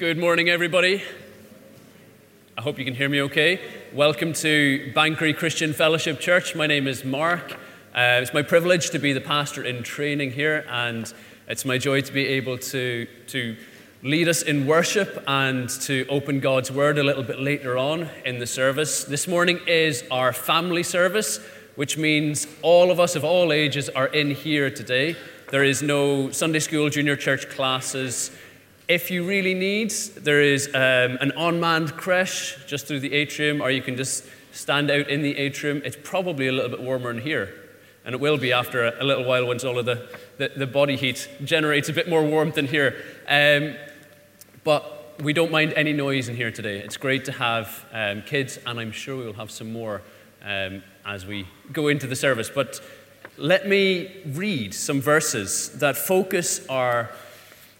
Good morning, everybody. I hope you can hear me okay. Welcome to Banchory Christian Fellowship Church. My name is Mark. Uh, it's my privilege to be the pastor in training here, and it's my joy to be able to, to lead us in worship and to open God's Word a little bit later on in the service. This morning is our family service, which means all of us of all ages are in here today. There is no Sunday school, junior church classes. If you really need, there is um, an unmanned creche just through the atrium, or you can just stand out in the atrium. It's probably a little bit warmer in here, and it will be after a, a little while once all of the, the, the, body heat generates a bit more warmth in here. Um, but we don't mind any noise in here today. It's great to have um, kids, and I'm sure we will have some more um, as we go into the service. But let me read some verses that focus our,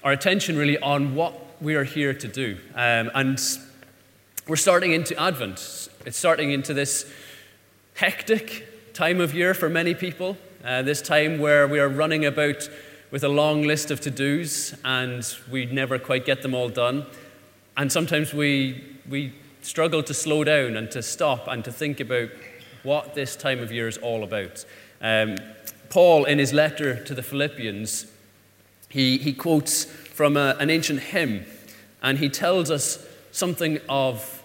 our attention really on what we are here to do. Um, and we're starting into Advent. It's starting into this hectic time of year for many people, uh, this time where we are running about with a long list of to dos, and we never quite get them all done. And sometimes we, we struggle to slow down and to stop and to think about what this time of year is all about. Um, Paul, in his letter to the Philippians, he, he quotes from a, an ancient hymn, and he tells us something of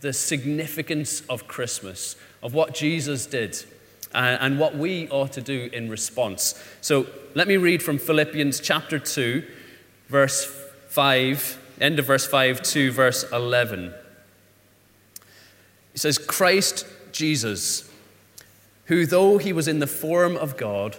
the significance of Christmas, of what Jesus did, uh, and what we ought to do in response. So let me read from Philippians chapter 2, verse 5, end of verse 5 to verse 11. It says, Christ Jesus, who, though he was in the form of God,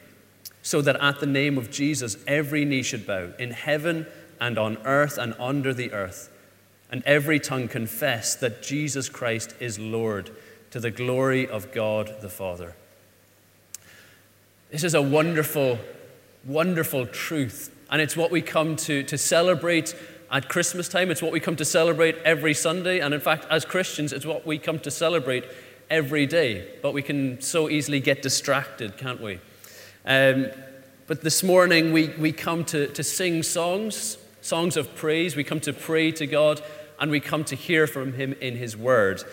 so that at the name of Jesus every knee should bow, in heaven and on earth and under the earth, and every tongue confess that Jesus Christ is Lord, to the glory of God the Father. This is a wonderful wonderful truth. And it's what we come to, to celebrate at Christmas time. It's what we come to celebrate every Sunday. And in fact, as Christians, it's what we come to celebrate every day. But we can so easily get distracted, can't we? Um, but this morning, we, we come to, to sing songs, songs of praise. We come to pray to God, and we come to hear from Him in His Word.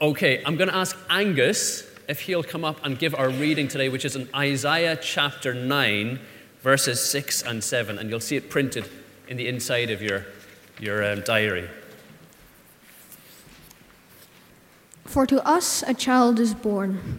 Okay, I'm going to ask Angus if he'll come up and give our reading today, which is in Isaiah chapter 9, verses 6 and 7. And you'll see it printed in the inside of your, your um, diary. For to us a child is born,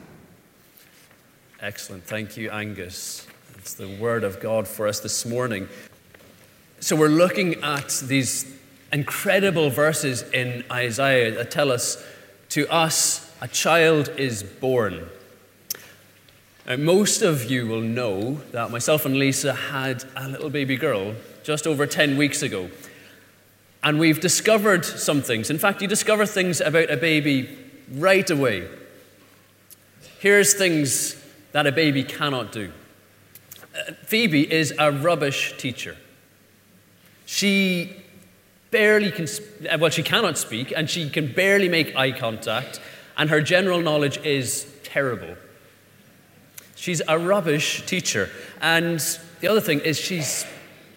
Excellent. Thank you, Angus. It's the word of God for us this morning. So, we're looking at these incredible verses in Isaiah that tell us to us, a child is born. Now, most of you will know that myself and Lisa had a little baby girl just over 10 weeks ago. And we've discovered some things. In fact, you discover things about a baby right away. Here's things that a baby cannot do Phoebe is a rubbish teacher. She barely can, well, she cannot speak, and she can barely make eye contact, and her general knowledge is terrible. She's a rubbish teacher. And the other thing is, she's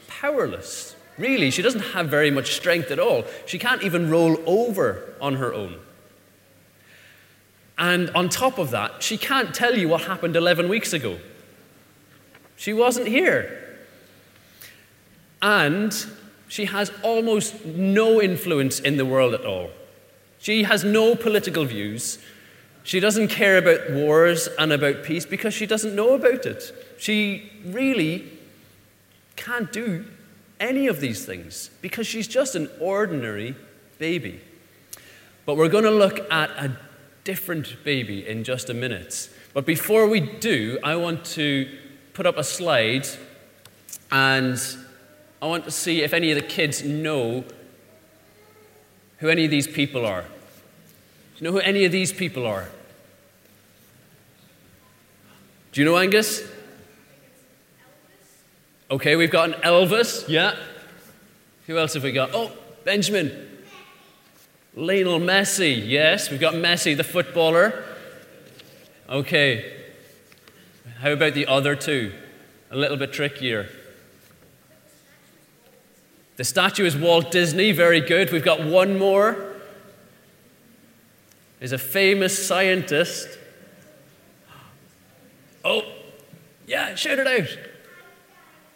powerless. Really, she doesn't have very much strength at all. She can't even roll over on her own. And on top of that, she can't tell you what happened 11 weeks ago. She wasn't here. And she has almost no influence in the world at all. She has no political views. She doesn't care about wars and about peace because she doesn't know about it. She really can't do any of these things because she's just an ordinary baby. But we're going to look at a different baby in just a minute. But before we do, I want to put up a slide and I want to see if any of the kids know who any of these people are. Do you know who any of these people are? Do you know Angus? Okay, we've got an Elvis. Yeah. Who else have we got? Oh, Benjamin. Lionel Messi. Yes, we've got Messi, the footballer. Okay. How about the other two? A little bit trickier. The statue is Walt Disney. Very good. We've got one more. Is a famous scientist. Oh, yeah, shout it out.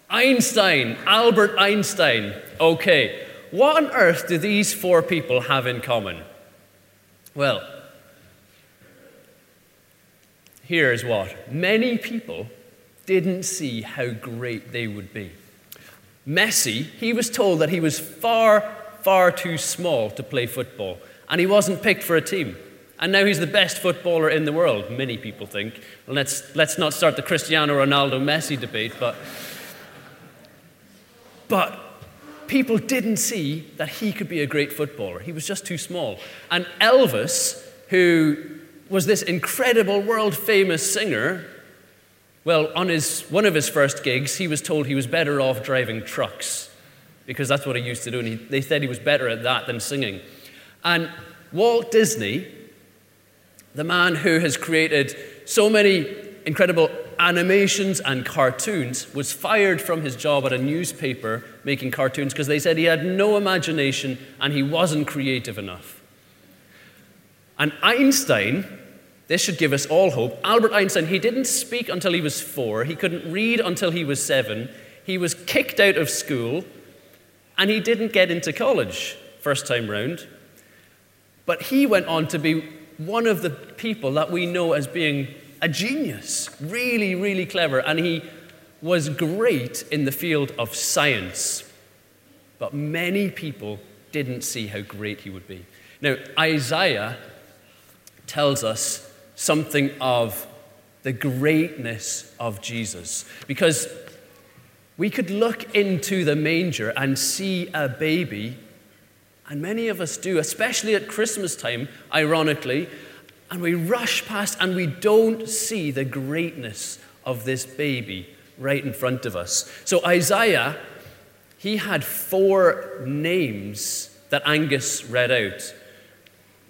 Einstein, Albert Einstein. Okay, what on earth do these four people have in common? Well, here's what many people didn't see how great they would be. Messi, he was told that he was far, far too small to play football, and he wasn't picked for a team. And now he's the best footballer in the world, many people think. Let's, let's not start the Cristiano Ronaldo Messi debate, but, but people didn't see that he could be a great footballer. He was just too small. And Elvis, who was this incredible world famous singer, well, on his, one of his first gigs, he was told he was better off driving trucks because that's what he used to do. And he, they said he was better at that than singing. And Walt Disney, the man who has created so many incredible animations and cartoons, was fired from his job at a newspaper making cartoons because they said he had no imagination and he wasn't creative enough. And Einstein, this should give us all hope. Albert Einstein, he didn't speak until he was four, he couldn't read until he was seven, he was kicked out of school, and he didn't get into college first time round. But he went on to be one of the people that we know as being a genius, really, really clever, and he was great in the field of science. But many people didn't see how great he would be. Now, Isaiah tells us something of the greatness of Jesus. Because we could look into the manger and see a baby, and many of us do, especially at Christmas time, ironically, and we rush past and we don't see the greatness of this baby right in front of us. So, Isaiah, he had four names that Angus read out.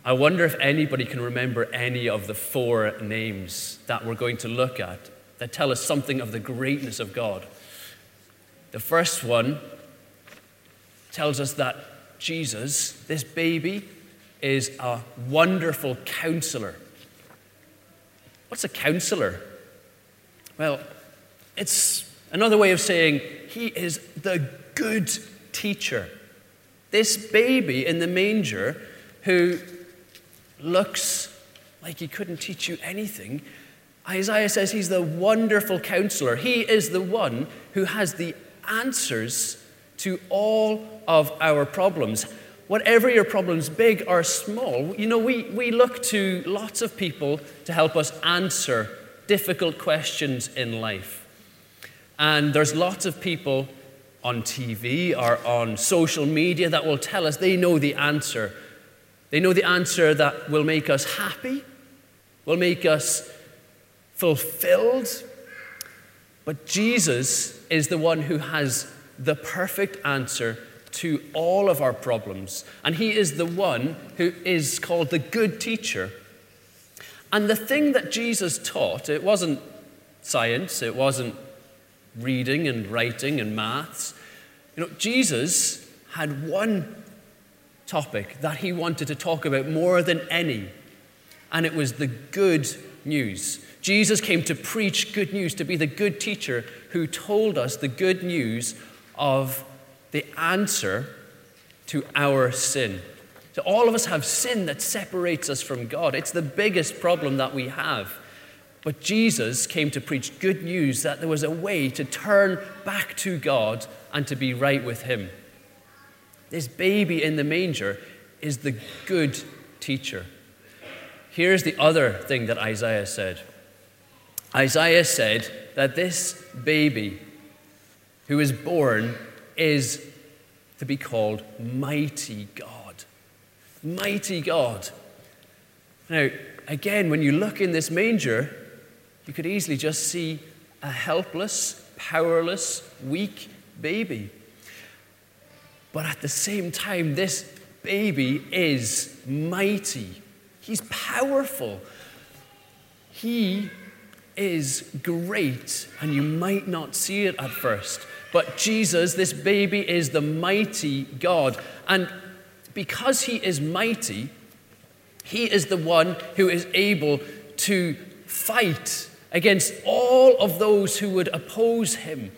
I wonder if anybody can remember any of the four names that we're going to look at that tell us something of the greatness of God. The first one tells us that Jesus, this baby, is a wonderful counselor. What's a counselor? Well, it's another way of saying he is the good teacher. This baby in the manger who looks like he couldn't teach you anything, Isaiah says he's the wonderful counselor. He is the one who has the answers to all of our problems. Whatever your problems, big or small, you know, we, we look to lots of people to help us answer difficult questions in life. And there's lots of people on TV or on social media that will tell us they know the answer they know the answer that will make us happy, will make us fulfilled. But Jesus is the one who has the perfect answer to all of our problems. And he is the one who is called the good teacher. And the thing that Jesus taught, it wasn't science, it wasn't reading and writing and maths. You know, Jesus had one topic that he wanted to talk about more than any, and it was the good news. Jesus came to preach good news, to be the good teacher who told us the good news of the answer to our sin. So, all of us have sin that separates us from God? It's the biggest problem that we have. But Jesus came to preach good news that there was a way to turn back to God and to be right with Him. This baby in the manger is the good teacher. Here's the other thing that Isaiah said Isaiah said that this baby who is born is to be called Mighty God. Mighty God. Now, again, when you look in this manger, you could easily just see a helpless, powerless, weak baby. But at the same time, this baby is mighty. He's powerful. He is great, and you might not see it at first. But Jesus, this baby, is the mighty God. And because he is mighty, he is the one who is able to fight against all of those who would oppose him.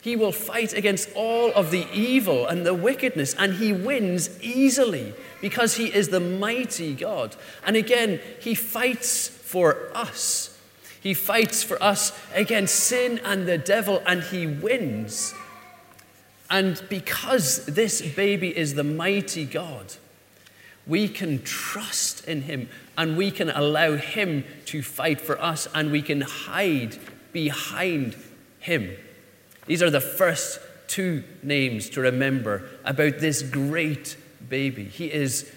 He will fight against all of the evil and the wickedness, and he wins easily because he is the mighty God. And again, he fights for us. He fights for us against sin and the devil, and he wins. And because this baby is the mighty God, we can trust in him and we can allow him to fight for us and we can hide behind him. These are the first two names to remember about this great baby. He is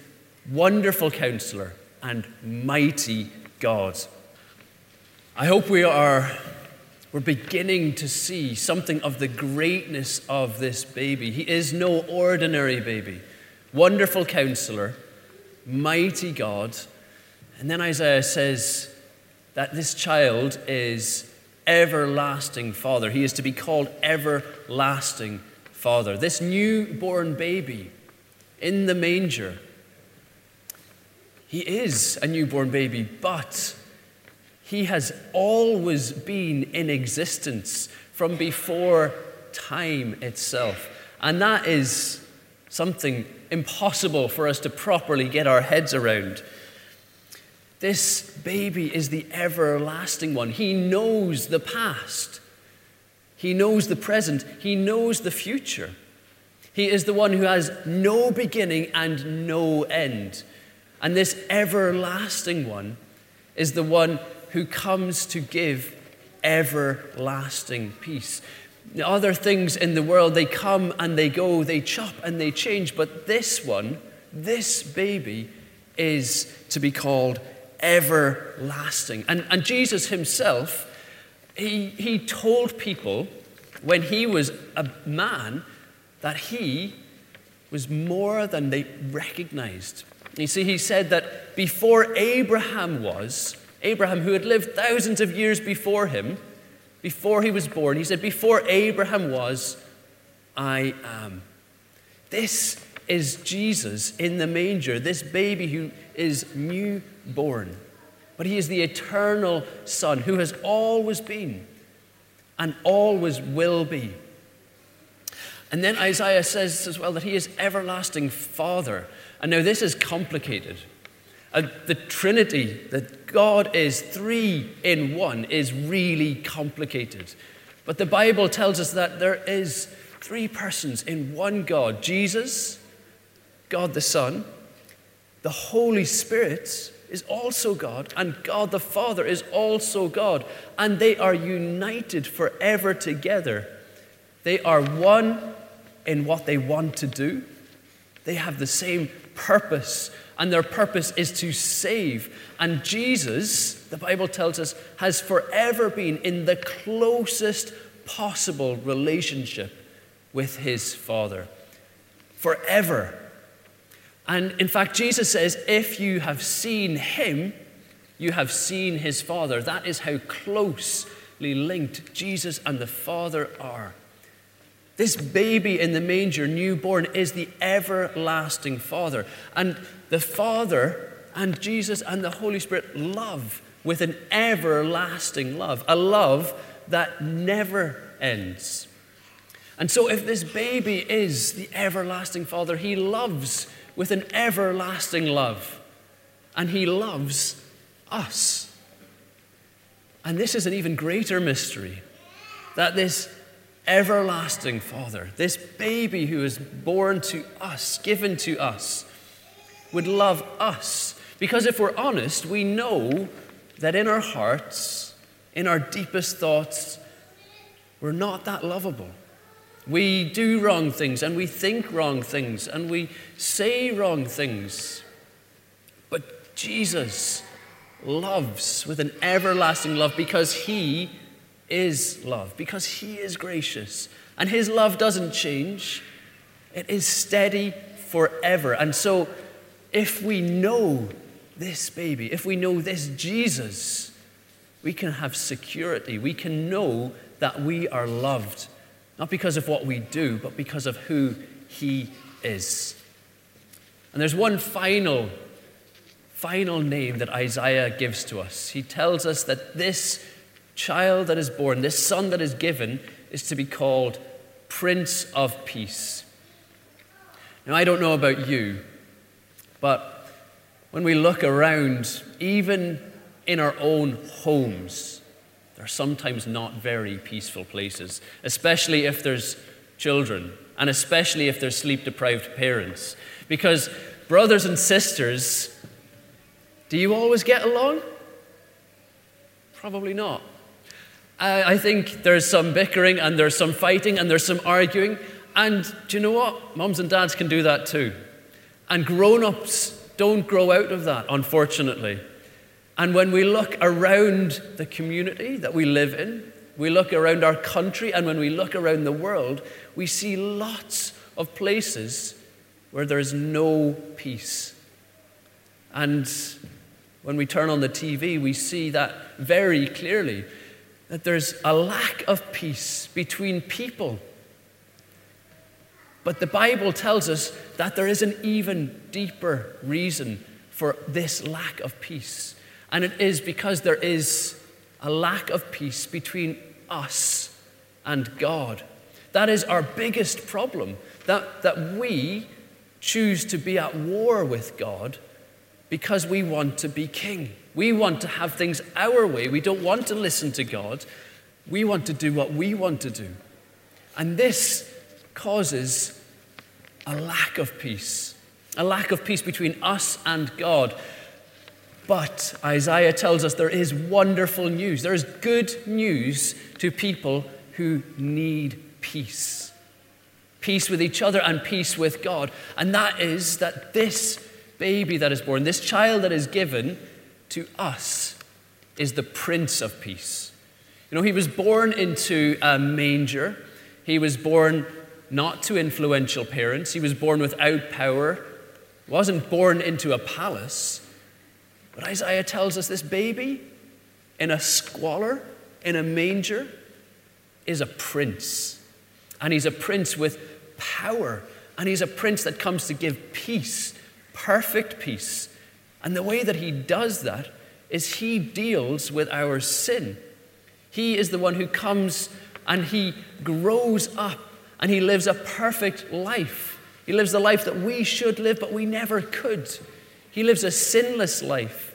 wonderful counselor and mighty God. I hope we are we're beginning to see something of the greatness of this baby. He is no ordinary baby. Wonderful counselor, mighty God. And then Isaiah says that this child is everlasting father. He is to be called everlasting father. This newborn baby in the manger, he is a newborn baby, but he has always been in existence from before time itself. And that is something impossible for us to properly get our heads around. This baby is the everlasting one. He knows the past, he knows the present, he knows the future. He is the one who has no beginning and no end. And this everlasting one is the one who comes to give everlasting peace. The other things in the world, they come and they go, they chop and they change, but this one, this baby, is to be called everlasting. And, and Jesus himself, he, he told people when he was a man that he was more than they recognized. You see, he said that before Abraham was, Abraham, who had lived thousands of years before him, before he was born, he said, Before Abraham was, I am. This is Jesus in the manger, this baby who is newborn. But he is the eternal Son who has always been and always will be. And then Isaiah says as well that he is everlasting Father. And now this is complicated uh, the Trinity, that God is three in one, is really complicated. But the Bible tells us that there is three persons in one God Jesus, God the Son, the Holy Spirit is also God, and God the Father is also God, and they are united forever together. They are one in what they want to do, they have the same purpose and their purpose is to save. And Jesus, the Bible tells us, has forever been in the closest possible relationship with his Father. Forever. And in fact, Jesus says, if you have seen him, you have seen his Father. That is how closely linked Jesus and the Father are. This baby in the manger, newborn, is the everlasting Father. And the Father and Jesus and the Holy Spirit love with an everlasting love, a love that never ends. And so, if this baby is the everlasting Father, he loves with an everlasting love, and he loves us. And this is an even greater mystery that this everlasting Father, this baby who is born to us, given to us, would love us. Because if we're honest, we know that in our hearts, in our deepest thoughts, we're not that lovable. We do wrong things and we think wrong things and we say wrong things. But Jesus loves with an everlasting love because he is love, because he is gracious. And his love doesn't change, it is steady forever. And so, if we know this baby, if we know this Jesus, we can have security. We can know that we are loved not because of what we do, but because of who He is. And there's one final, final name that Isaiah gives to us. He tells us that this child that is born, this son that is given, is to be called Prince of Peace. Now, I don't know about you, but when we look around, even in our own homes, they're sometimes not very peaceful places, especially if there's children and especially if there's sleep deprived parents. Because, brothers and sisters, do you always get along? Probably not. I think there's some bickering and there's some fighting and there's some arguing. And do you know what? Moms and dads can do that too. And grown ups don't grow out of that, unfortunately. And when we look around the community that we live in, we look around our country, and when we look around the world, we see lots of places where there is no peace. And when we turn on the TV, we see that very clearly that there's a lack of peace between people. But the Bible tells us that there is an even deeper reason for this lack of peace. And it is because there is a lack of peace between us and God. That is our biggest problem, that, that we choose to be at war with God because we want to be king. We want to have things our way. We don't want to listen to God. We want to do what we want to do. And this causes a lack of peace, a lack of peace between us and God. But Isaiah tells us there is wonderful news. There is good news to people who need peace peace with each other and peace with God. And that is that this baby that is born, this child that is given to us, is the Prince of Peace. You know, he was born into a manger, he was born not to influential parents, he was born without power, wasn't born into a palace. But Isaiah tells us this baby in a squalor, in a manger, is a prince. And he's a prince with power. And he's a prince that comes to give peace, perfect peace. And the way that he does that is he deals with our sin. He is the one who comes and he grows up and he lives a perfect life. He lives the life that we should live, but we never could. He lives a sinless life.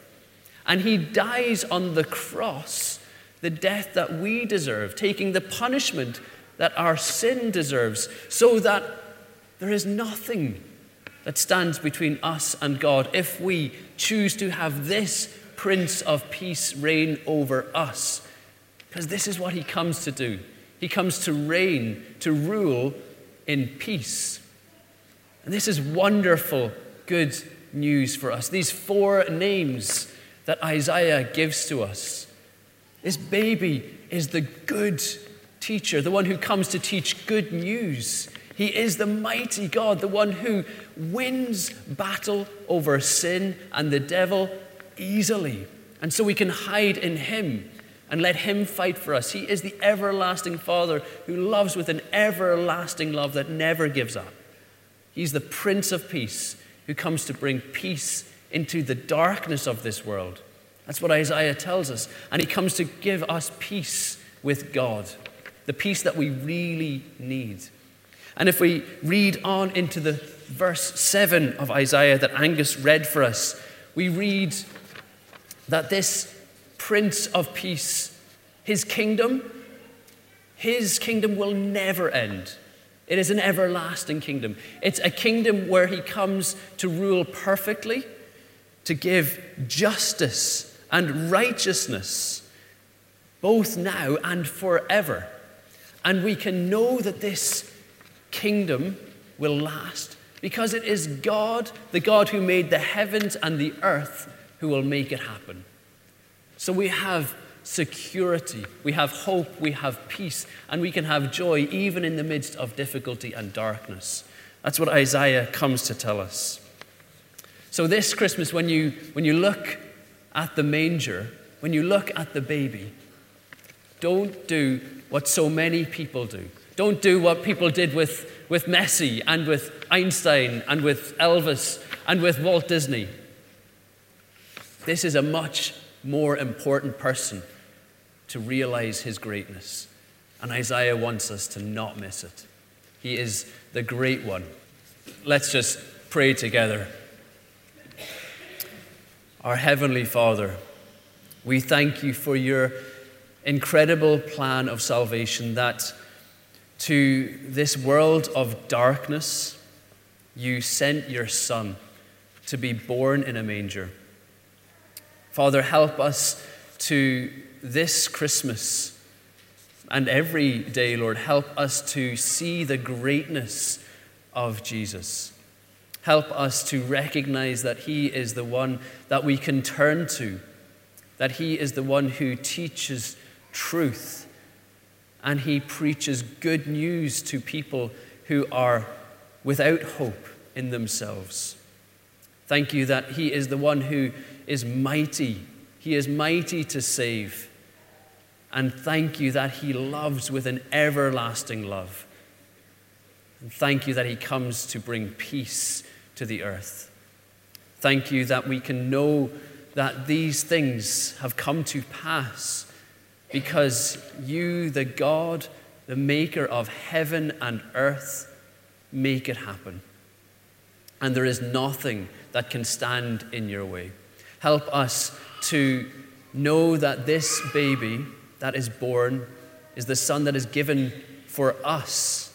And he dies on the cross, the death that we deserve, taking the punishment that our sin deserves, so that there is nothing that stands between us and God if we choose to have this Prince of Peace reign over us. Because this is what he comes to do. He comes to reign, to rule in peace. And this is wonderful, good news for us. These four names that Isaiah gives to us. This baby is the good teacher, the one who comes to teach good news. He is the mighty God, the one who wins battle over sin and the devil easily. And so we can hide in him and let him fight for us. He is the everlasting Father who loves with an everlasting love that never gives up. He's the Prince of Peace who comes to bring peace into the darkness of this world. That's what Isaiah tells us. And he comes to give us peace with God, the peace that we really need. And if we read on into the verse 7 of Isaiah that Angus read for us, we read that this Prince of Peace, his kingdom, his kingdom will never end. It is an everlasting kingdom. It's a kingdom where he comes to rule perfectly, to give justice and righteousness, both now and forever. And we can know that this kingdom will last because it is God, the God who made the heavens and the earth, who will make it happen. So we have security, we have hope, we have peace, and we can have joy even in the midst of difficulty and darkness. That's what Isaiah comes to tell us. So, this Christmas, when you, when you look at the manger, when you look at the baby, don't do what so many people do. Don't do what people did with, with Messi and with Einstein and with Elvis and with Walt Disney. This is a much more important person to realize his greatness. And Isaiah wants us to not miss it. He is the great one. Let's just pray together. Our Heavenly Father, we thank you for your incredible plan of salvation that to this world of darkness, you sent your Son to be born in a manger. Father, help us to this Christmas and every day, Lord, help us to see the greatness of Jesus. Help us to recognize that He is the one that we can turn to, that He is the one who teaches truth, and He preaches good news to people who are without hope in themselves. Thank you that He is the one who is mighty. He is mighty to save. And thank you that He loves with an everlasting love. And thank you that He comes to bring peace to the earth. Thank you that we can know that these things have come to pass because you, the God, the maker of heaven and earth, make it happen. And there is nothing that can stand in your way. Help us to know that this baby that is born is the Son that is given for us.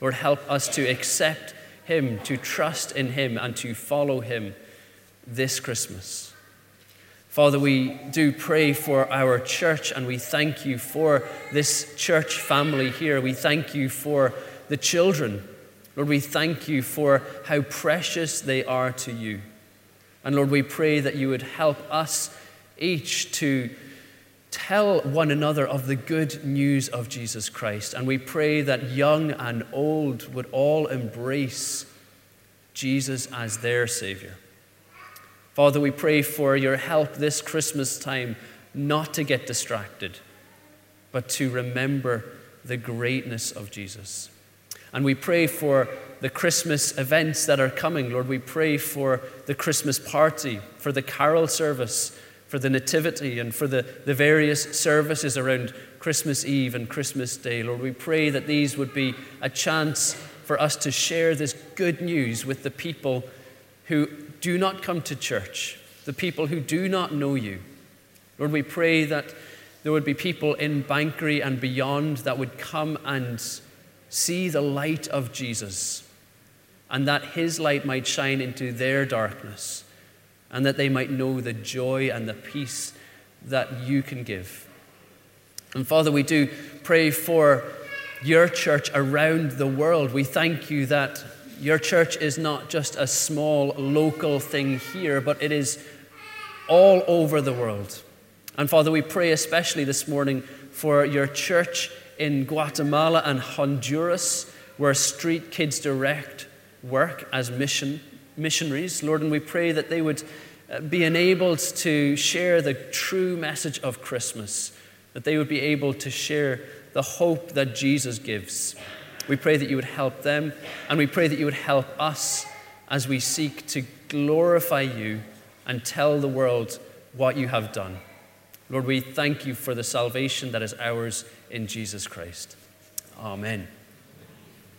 Lord, help us to accept Him, to trust in Him, and to follow Him this Christmas. Father, we do pray for our church and we thank you for this church family here. We thank you for the children. Lord, we thank you for how precious they are to you. And Lord, we pray that you would help us each to tell one another of the good news of Jesus Christ. And we pray that young and old would all embrace Jesus as their Savior. Father, we pray for your help this Christmas time not to get distracted, but to remember the greatness of Jesus. And we pray for the Christmas events that are coming. Lord, we pray for the Christmas party, for the carol service, for the Nativity and for the, the various services around Christmas Eve and Christmas Day. Lord, we pray that these would be a chance for us to share this good news with the people who do not come to church, the people who do not know you. Lord, we pray that there would be people in Banchory and beyond that would come and see the light of Jesus and that his light might shine into their darkness and that they might know the joy and the peace that you can give. And Father, we do pray for your church around the world. We thank you that your church is not just a small local thing here, but it is all over the world. And Father, we pray especially this morning for your church in Guatemala and Honduras, where Street Kids Direct work as mission missionaries, Lord, and we pray that they would uh, be enabled to share the true message of Christmas, that they would be able to share the hope that Jesus gives. We pray that you would help them, and we pray that you would help us as we seek to glorify you and tell the world what you have done. Lord, we thank you for the salvation that is ours in Jesus Christ. Amen.